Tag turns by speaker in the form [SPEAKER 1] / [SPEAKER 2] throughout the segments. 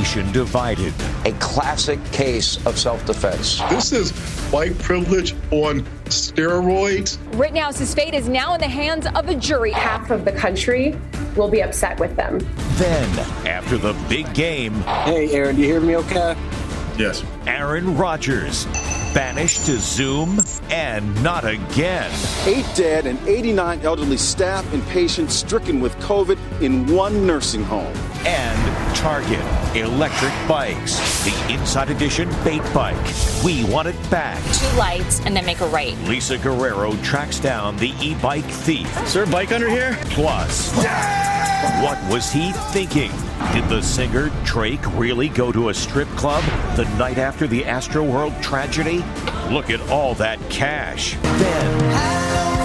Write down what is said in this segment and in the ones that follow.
[SPEAKER 1] Nation divided.
[SPEAKER 2] a classic case of self defense.
[SPEAKER 3] This is white privilege on steroids.
[SPEAKER 4] Rittenhouse's fate is now in the hands of a jury.
[SPEAKER 5] half of the country will be upset with them.
[SPEAKER 1] Then, after the big game,
[SPEAKER 2] Hey, Aaron, do you hear me okay?
[SPEAKER 3] Yes.
[SPEAKER 1] Aaron Rodgers banished to Zoom and not again.
[SPEAKER 6] Eight dead and 89 elderly staff and patients stricken with COVID in one nursing home.
[SPEAKER 1] And Target electric bikes. The Inside Edition bait bike. We want it back.
[SPEAKER 7] two lights and then make a right.
[SPEAKER 1] Lisa Guerrero tracks down the e-bike thief.
[SPEAKER 8] Is there a bike under here?
[SPEAKER 1] Plus, what was he thinking? Did the singer Drake really go to a strip club the night after the Astroworld tragedy? Look at all that cash. Then,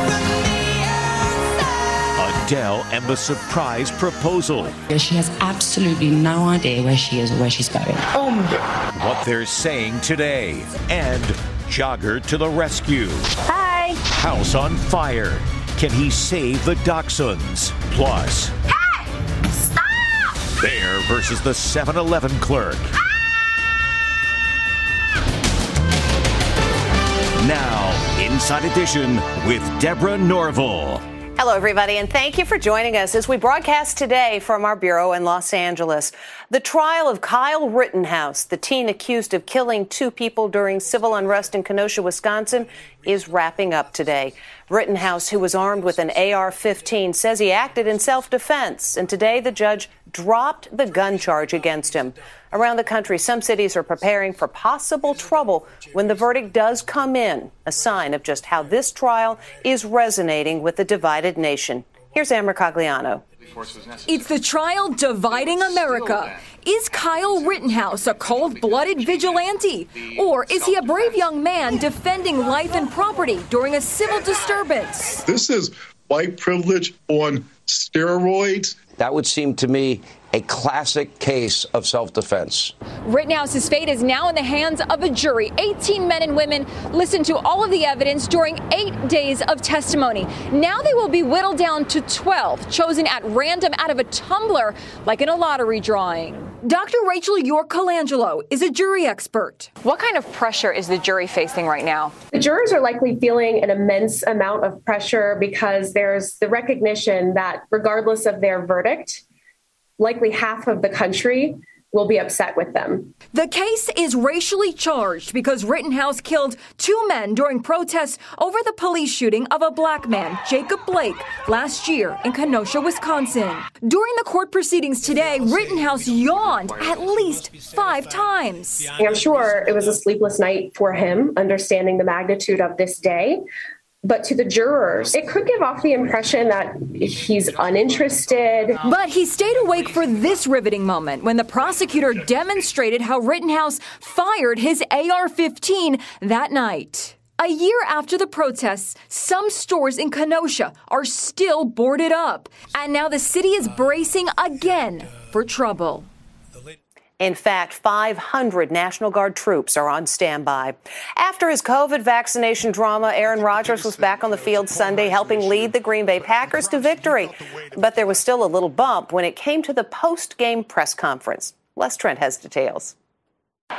[SPEAKER 1] Adele and the surprise proposal.
[SPEAKER 7] She has absolutely no idea where she is or where she's going. Oh my God.
[SPEAKER 1] What they're saying today. And Jogger to the rescue.
[SPEAKER 4] Hi.
[SPEAKER 1] House on fire. Can he save the Dachshunds? Plus. Hey! Stop! Bear versus the 7 Eleven clerk. Ah! Now, Inside Edition with Deborah Norville.
[SPEAKER 9] Hello, everybody, and thank you for joining us as we broadcast today from our bureau in Los Angeles. The trial of Kyle Rittenhouse, the teen accused of killing two people during civil unrest in Kenosha, Wisconsin, is wrapping up today. Rittenhouse, who was armed with an AR 15, says he acted in self defense, and today the judge dropped the gun charge against him. Around the country, some cities are preparing for possible trouble when the verdict does come in, a sign of just how this trial is resonating with the divided nation. Here's Ann Mercogliano.
[SPEAKER 4] It's the trial dividing America. Is Kyle Rittenhouse a cold blooded vigilante? Or is he a brave young man defending life and property during a civil disturbance?
[SPEAKER 3] This is white privilege on steroids.
[SPEAKER 2] That would seem to me a classic case of self defense.
[SPEAKER 4] Rittenhouse's fate is now in the hands of a jury. 18 men and women listened to all of the evidence during eight days of testimony. Now they will be whittled down to 12, chosen at random out of a tumbler, like in a lottery drawing. Dr. Rachel York Colangelo is a jury expert.
[SPEAKER 7] What kind of pressure is the jury facing right now?
[SPEAKER 5] The jurors are likely feeling an immense amount of pressure because there's the recognition that regardless of their verdict, likely half of the country will be upset with them.
[SPEAKER 4] The case is racially charged because Rittenhouse killed two men during protests over the police shooting of a black man, Jacob Blake, last year in Kenosha, Wisconsin. During the court proceedings today, Rittenhouse yawned at least five times.
[SPEAKER 5] I'm sure it was a sleepless night for him, understanding the magnitude of this day. But to the jurors, it could give off the impression that he's uninterested.
[SPEAKER 4] But he stayed awake for this riveting moment when the prosecutor demonstrated how Rittenhouse fired his AR 15 that night. A year after the protests, some stores in Kenosha are still boarded up. And now the city is bracing again for trouble.
[SPEAKER 9] In fact, 500 National Guard troops are on standby. After his COVID vaccination drama, Aaron Rodgers was back on the field Sunday helping lead the Green Bay Packers to victory. But there was still a little bump when it came to the post game press conference. Les Trent has details.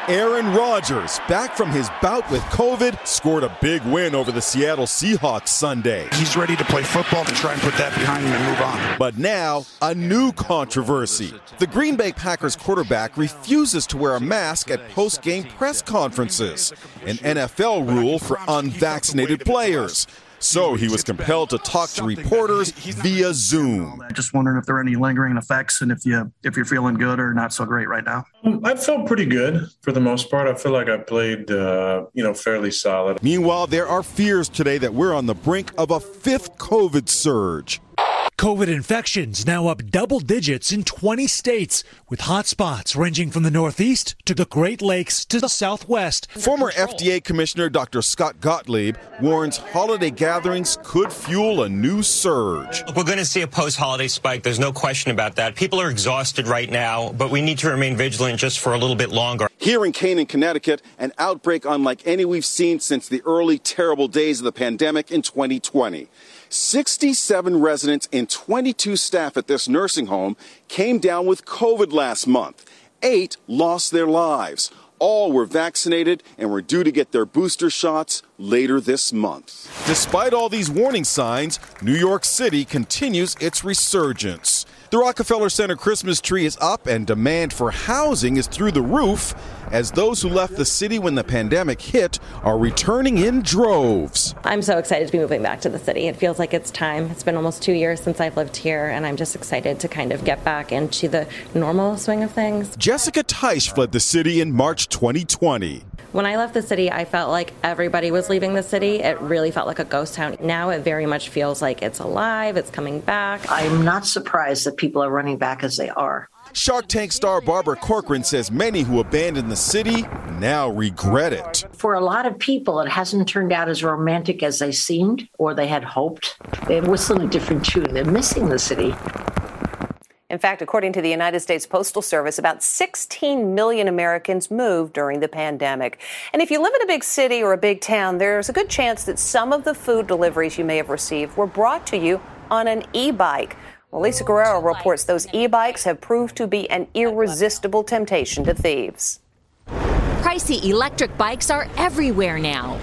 [SPEAKER 10] Aaron Rodgers, back from his bout with COVID, scored a big win over the Seattle Seahawks Sunday.
[SPEAKER 11] He's ready to play football to try and put that behind him and move on.
[SPEAKER 10] But now, a new controversy. The Green Bay Packers quarterback refuses to wear a mask at post game press conferences, an NFL rule for unvaccinated players. So he was compelled to talk to reporters via Zoom.
[SPEAKER 12] Just wondering if there are any lingering effects and if you if you're feeling good or not so great right now.
[SPEAKER 13] I felt pretty good for the most part. I feel like I played, uh, you know, fairly solid.
[SPEAKER 10] Meanwhile, there are fears today that we're on the brink of a fifth COVID surge.
[SPEAKER 14] COVID infections now up double digits in 20 states, with hotspots ranging from the Northeast to the Great Lakes to the Southwest.
[SPEAKER 10] Former FDA Commissioner Dr. Scott Gottlieb warns holiday gatherings could fuel a new surge.
[SPEAKER 15] We're going to see a post holiday spike. There's no question about that. People are exhausted right now, but we need to remain vigilant just for a little bit longer.
[SPEAKER 6] Here in Canaan, Connecticut, an outbreak unlike any we've seen since the early terrible days of the pandemic in 2020. 67 residents and 22 staff at this nursing home came down with COVID last month. Eight lost their lives. All were vaccinated and were due to get their booster shots later this month.
[SPEAKER 10] Despite all these warning signs, New York City continues its resurgence. The Rockefeller Center Christmas tree is up and demand for housing is through the roof as those who left the city when the pandemic hit are returning in droves.
[SPEAKER 16] I'm so excited to be moving back to the city. It feels like it's time. It's been almost two years since I've lived here, and I'm just excited to kind of get back into the normal swing of things.
[SPEAKER 10] Jessica Teich fled the city in March 2020.
[SPEAKER 16] When I left the city, I felt like everybody was leaving the city. It really felt like a ghost town. Now it very much feels like it's alive, it's coming back.
[SPEAKER 17] I'm not surprised that people are running back as they are.
[SPEAKER 10] Shark Tank star Barbara Corcoran says many who abandoned the city now regret it.
[SPEAKER 17] For a lot of people, it hasn't turned out as romantic as they seemed or they had hoped. They're whistling a different tune. They're missing the city.
[SPEAKER 9] In fact, according to the United States Postal Service, about 16 million Americans moved during the pandemic. And if you live in a big city or a big town, there's a good chance that some of the food deliveries you may have received were brought to you on an e bike. Well, Lisa Guerrero reports those e bikes have proved to be an irresistible temptation to thieves.
[SPEAKER 18] Pricey electric bikes are everywhere now,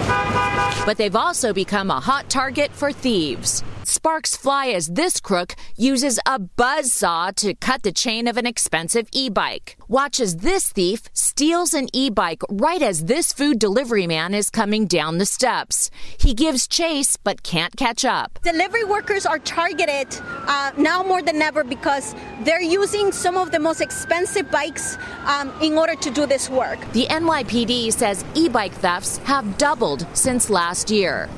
[SPEAKER 18] but they've also become a hot target for thieves. Sparks fly as this crook uses a buzz saw to cut the chain of an expensive e bike. Watch as this thief steals an e bike right as this food delivery man is coming down the steps. He gives chase but can't catch up.
[SPEAKER 19] Delivery workers are targeted uh, now more than ever because they're using some of the most expensive bikes um, in order to do this work.
[SPEAKER 18] The NYPD says e bike thefts have doubled since last year.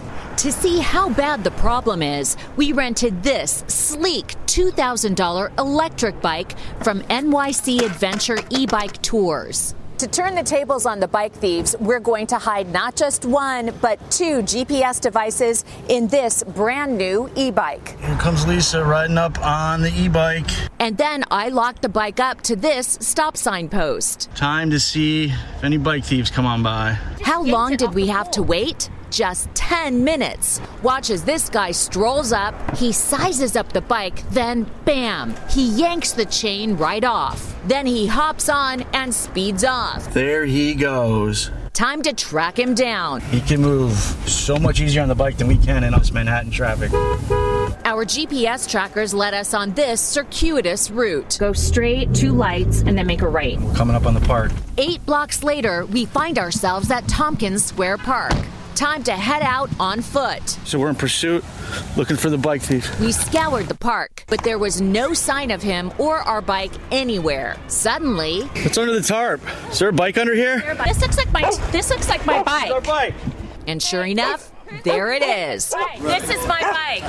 [SPEAKER 18] To see how bad the problem is, we rented this sleek $2,000 electric bike from NYC Adventure e bike tours. To turn the tables on the bike thieves, we're going to hide not just one, but two GPS devices in this brand new e bike.
[SPEAKER 12] Here comes Lisa riding up on the e bike.
[SPEAKER 18] And then I locked the bike up to this stop sign post.
[SPEAKER 12] Time to see if any bike thieves come on by.
[SPEAKER 18] How long did we have to wait? Just 10 minutes. Watch as this guy strolls up, he sizes up the bike, then bam, he yanks the chain right off. Then he hops on and speeds off.
[SPEAKER 12] There he goes.
[SPEAKER 18] Time to track him down.
[SPEAKER 12] He can move so much easier on the bike than we can in us Manhattan traffic.
[SPEAKER 18] Our GPS trackers led us on this circuitous route. Go straight, two lights, and then make a right.
[SPEAKER 12] We're coming up on the park.
[SPEAKER 18] Eight blocks later, we find ourselves at Tompkins Square Park. Time to head out on foot.
[SPEAKER 12] So we're in pursuit, looking for the bike thief.
[SPEAKER 18] We scoured the park, but there was no sign of him or our bike anywhere. Suddenly,
[SPEAKER 12] it's under the tarp. Is there a bike under here?
[SPEAKER 18] This looks like my this looks like my bike.
[SPEAKER 12] Our bike.
[SPEAKER 18] And sure enough, there it is. This is my bike.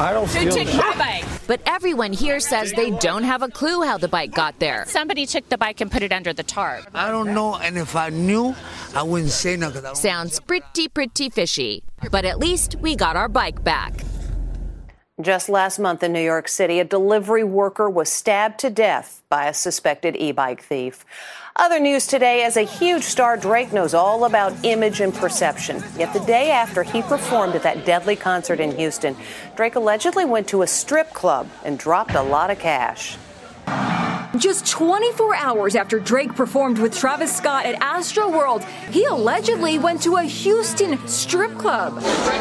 [SPEAKER 12] I don't
[SPEAKER 18] Who
[SPEAKER 12] feel
[SPEAKER 18] took my bike? But everyone here says they don't have a clue how the bike got there.
[SPEAKER 20] Somebody took the bike and put it under the tarp.
[SPEAKER 21] I don't know, and if I knew, I wouldn't say nothing.
[SPEAKER 18] Sounds pretty, pretty fishy. But at least we got our bike back.
[SPEAKER 9] Just last month in New York City, a delivery worker was stabbed to death by a suspected e bike thief. Other news today as a huge star, Drake knows all about image and perception. Yet the day after he performed at that deadly concert in Houston, Drake allegedly went to a strip club and dropped a lot of cash.
[SPEAKER 4] Just 24 hours after Drake performed with Travis Scott at Astroworld, he allegedly went to a Houston strip club.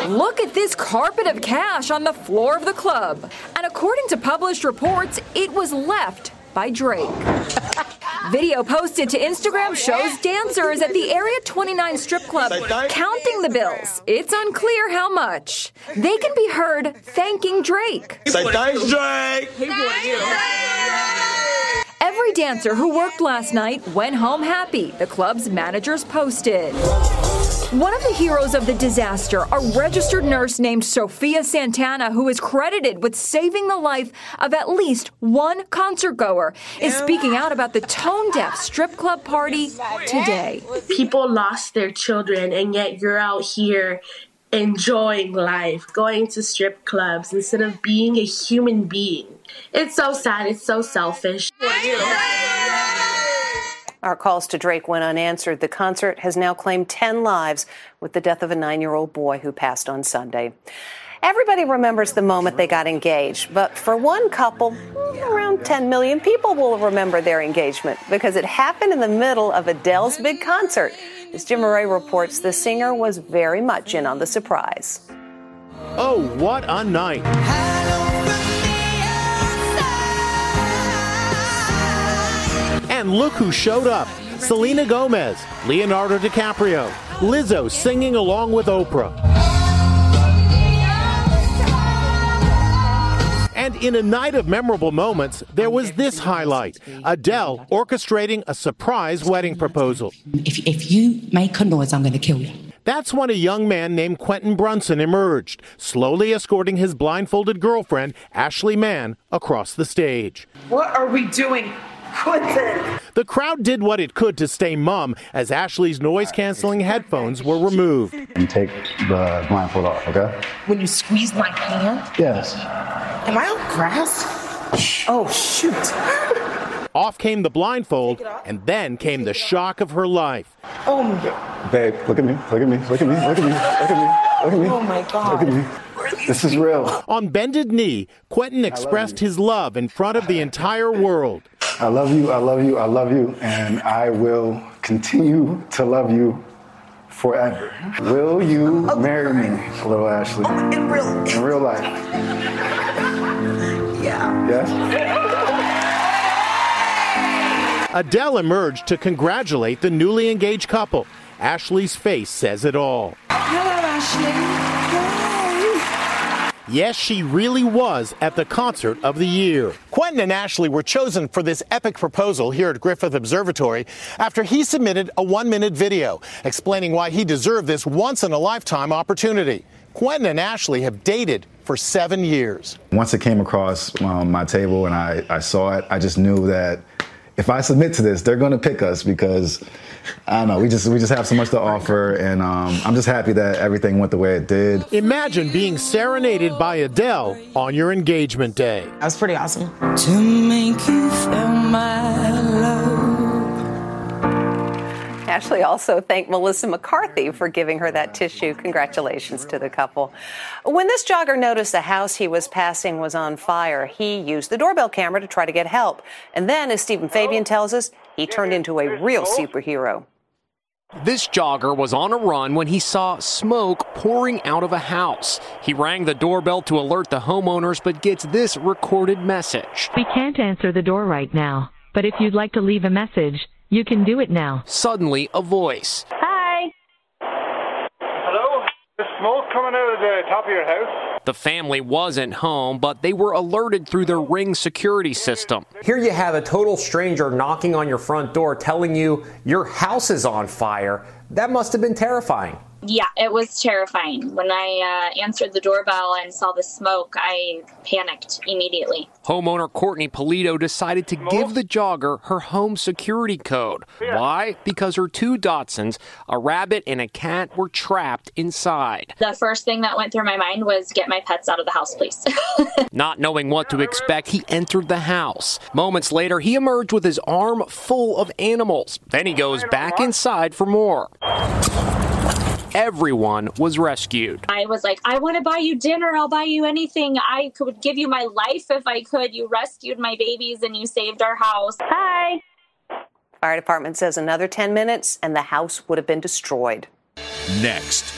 [SPEAKER 4] Look at this carpet of cash on the floor of the club. And according to published reports, it was left by Drake. Video posted to Instagram shows dancers at the Area 29 strip club counting the bills. It's unclear how much. They can be heard thanking Drake.
[SPEAKER 22] Say thanks, Drake.
[SPEAKER 4] Every dancer who worked last night went home happy, the club's managers posted. One of the heroes of the disaster, a registered nurse named Sophia Santana, who is credited with saving the life of at least one concert goer, is speaking out about the tone deaf strip club party today.
[SPEAKER 23] People lost their children, and yet you're out here enjoying life, going to strip clubs instead of being a human being. It's so sad. It's so selfish.
[SPEAKER 9] Our calls to Drake went unanswered. The concert has now claimed 10 lives with the death of a nine year old boy who passed on Sunday. Everybody remembers the moment they got engaged, but for one couple, hmm, around 10 million people will remember their engagement because it happened in the middle of Adele's big concert. As Jim Murray reports, the singer was very much in on the surprise.
[SPEAKER 24] Oh, what a night! And look who showed up Selena Gomez, Leonardo DiCaprio, Lizzo singing along with Oprah. And in a night of memorable moments, there was this highlight Adele orchestrating a surprise wedding proposal.
[SPEAKER 7] If, if you make a noise, I'm going to kill you.
[SPEAKER 24] That's when a young man named Quentin Brunson emerged, slowly escorting his blindfolded girlfriend, Ashley Mann, across the stage.
[SPEAKER 25] What are we doing? Quentin!
[SPEAKER 24] The crowd did what it could to stay mum as Ashley's noise canceling headphones were removed.
[SPEAKER 26] And take the blindfold off, okay?
[SPEAKER 25] When you squeeze my hand?
[SPEAKER 26] Yes.
[SPEAKER 25] Am I on grass? Oh, shoot.
[SPEAKER 24] Off came the blindfold, and then came the shock of her life.
[SPEAKER 25] Oh, my
[SPEAKER 26] Babe, look at me, look at me, look at me, look at me, look at me, look at me.
[SPEAKER 25] Oh, my God.
[SPEAKER 26] Look at me. This is real.
[SPEAKER 24] On bended knee, Quentin expressed his love in front of the entire world.
[SPEAKER 26] I love you, I love you, I love you, and I will continue to love you forever. Will you marry me, little Ashley?
[SPEAKER 25] In real
[SPEAKER 26] In real life.
[SPEAKER 25] Yeah.
[SPEAKER 26] Yes?
[SPEAKER 24] Adele emerged to congratulate the newly engaged couple. Ashley's face says it all.
[SPEAKER 25] Hello, Ashley.
[SPEAKER 24] Yes, she really was at the concert of the year. Quentin and Ashley were chosen for this epic proposal here at Griffith Observatory after he submitted a one minute video explaining why he deserved this once in a lifetime opportunity. Quentin and Ashley have dated for seven years.
[SPEAKER 26] Once it came across um, my table and I, I saw it, I just knew that if I submit to this, they're going to pick us because I don't know. We just we just have so much to offer, and um, I'm just happy that everything went the way it did.
[SPEAKER 24] Imagine being serenaded by Adele on your engagement day.
[SPEAKER 25] That was pretty awesome.
[SPEAKER 7] To make you feel my love.
[SPEAKER 9] Ashley also thanked Melissa McCarthy for giving her that tissue. Congratulations to the couple. When this jogger noticed the house he was passing was on fire, he used the doorbell camera to try to get help. And then, as Stephen Fabian tells us, he turned into a real superhero.
[SPEAKER 27] This jogger was on a run when he saw smoke pouring out of a house. He rang the doorbell to alert the homeowners, but gets this recorded message.
[SPEAKER 28] We can't answer the door right now, but if you'd like to leave a message, you can do it now.
[SPEAKER 27] Suddenly, a voice.
[SPEAKER 29] Hi.
[SPEAKER 30] Hello? There's smoke coming out of the top of your house.
[SPEAKER 27] The family wasn't home, but they were alerted through their Ring security system.
[SPEAKER 31] Here you have a total stranger knocking on your front door telling you your house is on fire. That must have been terrifying.
[SPEAKER 29] Yeah, it was terrifying. When I uh, answered the doorbell and saw the smoke, I panicked immediately.
[SPEAKER 27] Homeowner Courtney Polito decided to give the jogger her home security code. Why? Because her two Dachshunds, a rabbit and a cat, were trapped inside.
[SPEAKER 29] The first thing that went through my mind was get my pets out of the house, please.
[SPEAKER 27] Not knowing what to expect, he entered the house. Moments later, he emerged with his arm full of animals. Then he goes back inside for more. Everyone was rescued.
[SPEAKER 29] I was like, I want to buy you dinner. I'll buy you anything. I could give you my life if I could. You rescued my babies and you saved our house. Hi.
[SPEAKER 9] Fire department says another 10 minutes and the house would have been destroyed.
[SPEAKER 1] Next.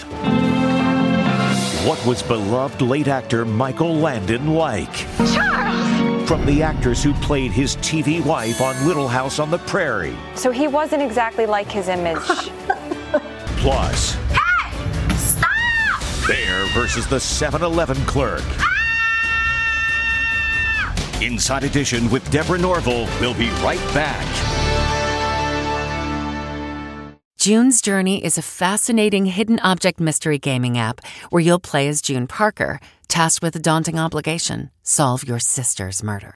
[SPEAKER 1] What was beloved late actor Michael Landon like?
[SPEAKER 32] Charles!
[SPEAKER 1] from the actors who played his TV wife on Little House on the Prairie.
[SPEAKER 22] So he wasn't exactly like his image.
[SPEAKER 1] Plus, hey! Stop! Bear versus the 7 Eleven clerk. Inside Edition with Deborah Norville will be right back.
[SPEAKER 33] June's Journey is a fascinating hidden object mystery gaming app where you'll play as June Parker, tasked with a daunting obligation solve your sister's murder.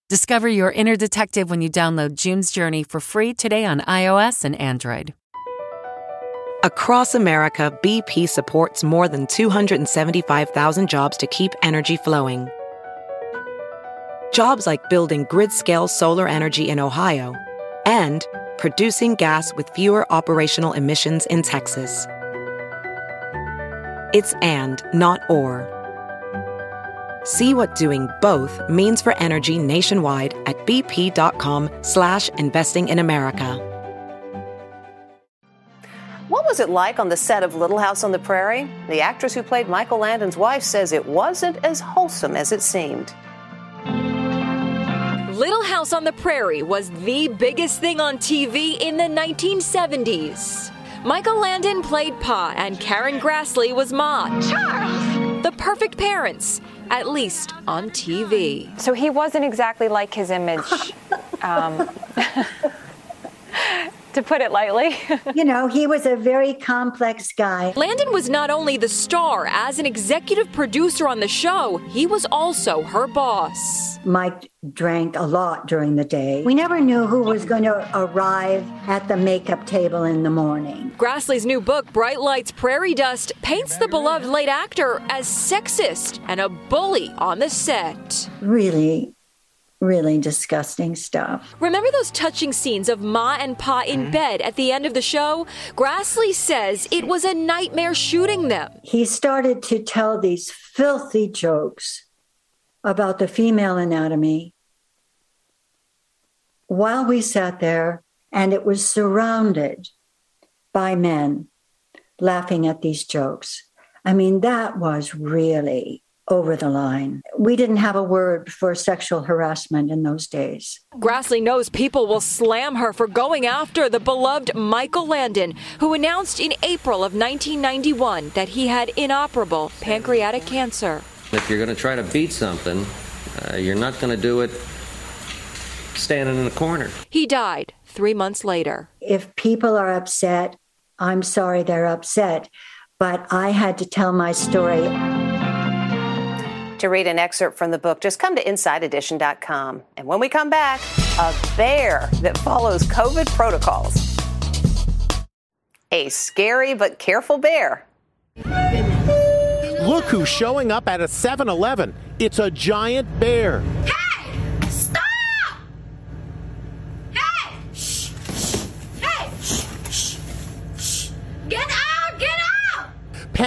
[SPEAKER 33] Discover your inner detective when you download June's Journey for free today on iOS and Android.
[SPEAKER 34] Across America, BP supports more than 275,000 jobs to keep energy flowing. Jobs like building grid scale solar energy in Ohio and producing gas with fewer operational emissions in Texas. It's and, not or. See what doing both means for energy nationwide at bp.com slash investing in America.
[SPEAKER 9] What was it like on the set of Little House on the Prairie? The actress who played Michael Landon's wife says it wasn't as wholesome as it seemed.
[SPEAKER 4] Little House on the Prairie was the biggest thing on TV in the 1970s. Michael Landon played Pa, and Karen Grassle was Ma. Charles! The perfect parents, at least on TV.
[SPEAKER 22] So he wasn't exactly like his image. um, to put it lightly.
[SPEAKER 35] you know, he was a very complex guy.
[SPEAKER 4] Landon was not only the star, as an executive producer on the show, he was also her boss.
[SPEAKER 35] Mike drank a lot during the day. We never knew who was going to arrive at the makeup table in the morning.
[SPEAKER 4] Grassle's new book, Bright Lights, Prairie Dust, paints the beloved late actor as sexist and a bully on the set.
[SPEAKER 35] Really really disgusting stuff.
[SPEAKER 4] Remember those touching scenes of Ma and Pa in mm-hmm. bed at the end of the show? Grassle says it was a nightmare shooting them.
[SPEAKER 35] He started to tell these filthy jokes about the female anatomy while we sat there and it was surrounded by men laughing at these jokes. I mean, that was really over the line. We didn't have a word for sexual harassment in those days.
[SPEAKER 4] Grassle knows people will slam her for going after the beloved Michael Landon, who announced in April of 1991 that he had inoperable pancreatic cancer.
[SPEAKER 36] If you're going to try to beat something, uh, you're not going to do it standing in a corner.
[SPEAKER 4] He died three months later.
[SPEAKER 35] If people are upset, I'm sorry they're upset, but I had to tell my story.
[SPEAKER 9] To read an excerpt from the book, just come to InsideEdition.com. And when we come back, a bear that follows COVID protocols. A scary but careful bear.
[SPEAKER 24] Look who's showing up at a 7 Eleven. It's a giant bear.
[SPEAKER 37] Hey! Stop! Hey! Shh! Hey! Shh! Shh! Get out! Get out!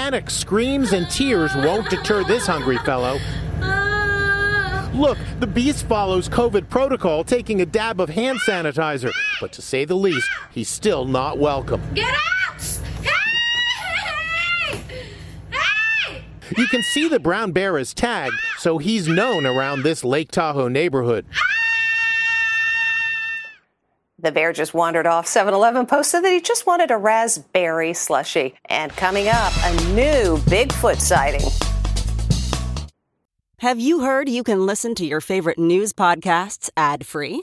[SPEAKER 24] Panic, screams, and tears won't deter this hungry fellow. Look, the beast follows COVID protocol, taking a dab of hand sanitizer. But to say the least, he's still not welcome.
[SPEAKER 37] Get out! Hey!
[SPEAKER 24] Hey! You can see the brown bear is tagged, so he's known around this Lake Tahoe neighborhood.
[SPEAKER 9] The bear just wandered off. 7 Eleven posted that he just wanted a raspberry slushy. And coming up, a new Bigfoot sighting.
[SPEAKER 38] Have you heard you can listen to your favorite news podcasts ad free?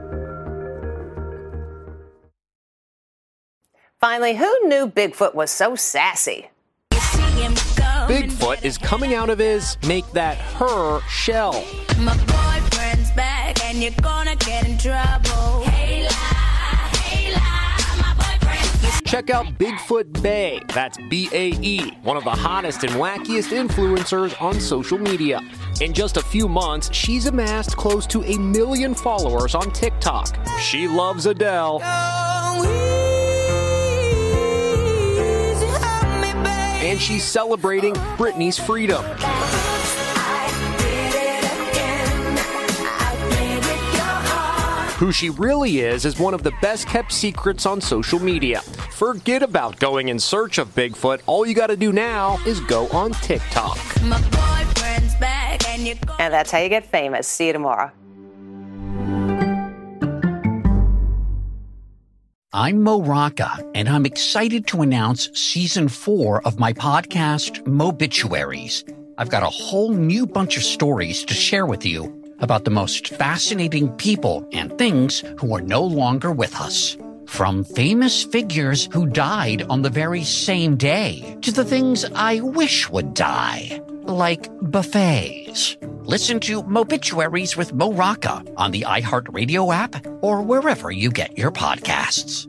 [SPEAKER 9] Finally, who knew Bigfoot was so sassy?
[SPEAKER 27] Bigfoot is coming out of his make that her shell.
[SPEAKER 37] My boyfriend's back and you're gonna get in trouble. Hey, lie, hey, lie, my boyfriend.
[SPEAKER 27] Check out Bigfoot Bay, that's B A E, one of the hottest and wackiest influencers on social media. In just a few months, she's amassed close to a million followers on TikTok. She loves Adele. And she's celebrating Britney's freedom. Who she really is is one of the best kept secrets on social media. Forget about going in search of Bigfoot. All you gotta do now is go on TikTok.
[SPEAKER 37] My boyfriend's back and you're
[SPEAKER 9] And that's how you get famous. See you tomorrow.
[SPEAKER 39] I'm Mo Rocca, and I'm excited to announce season four of my podcast, Mobituaries. I've got a whole new bunch of stories to share with you about the most fascinating people and things who are no longer with us. From famous figures who died on the very same day to the things I wish would die, like buffets. Listen to Mobituaries with Mo Rocca on the iHeartRadio app or wherever you get your podcasts.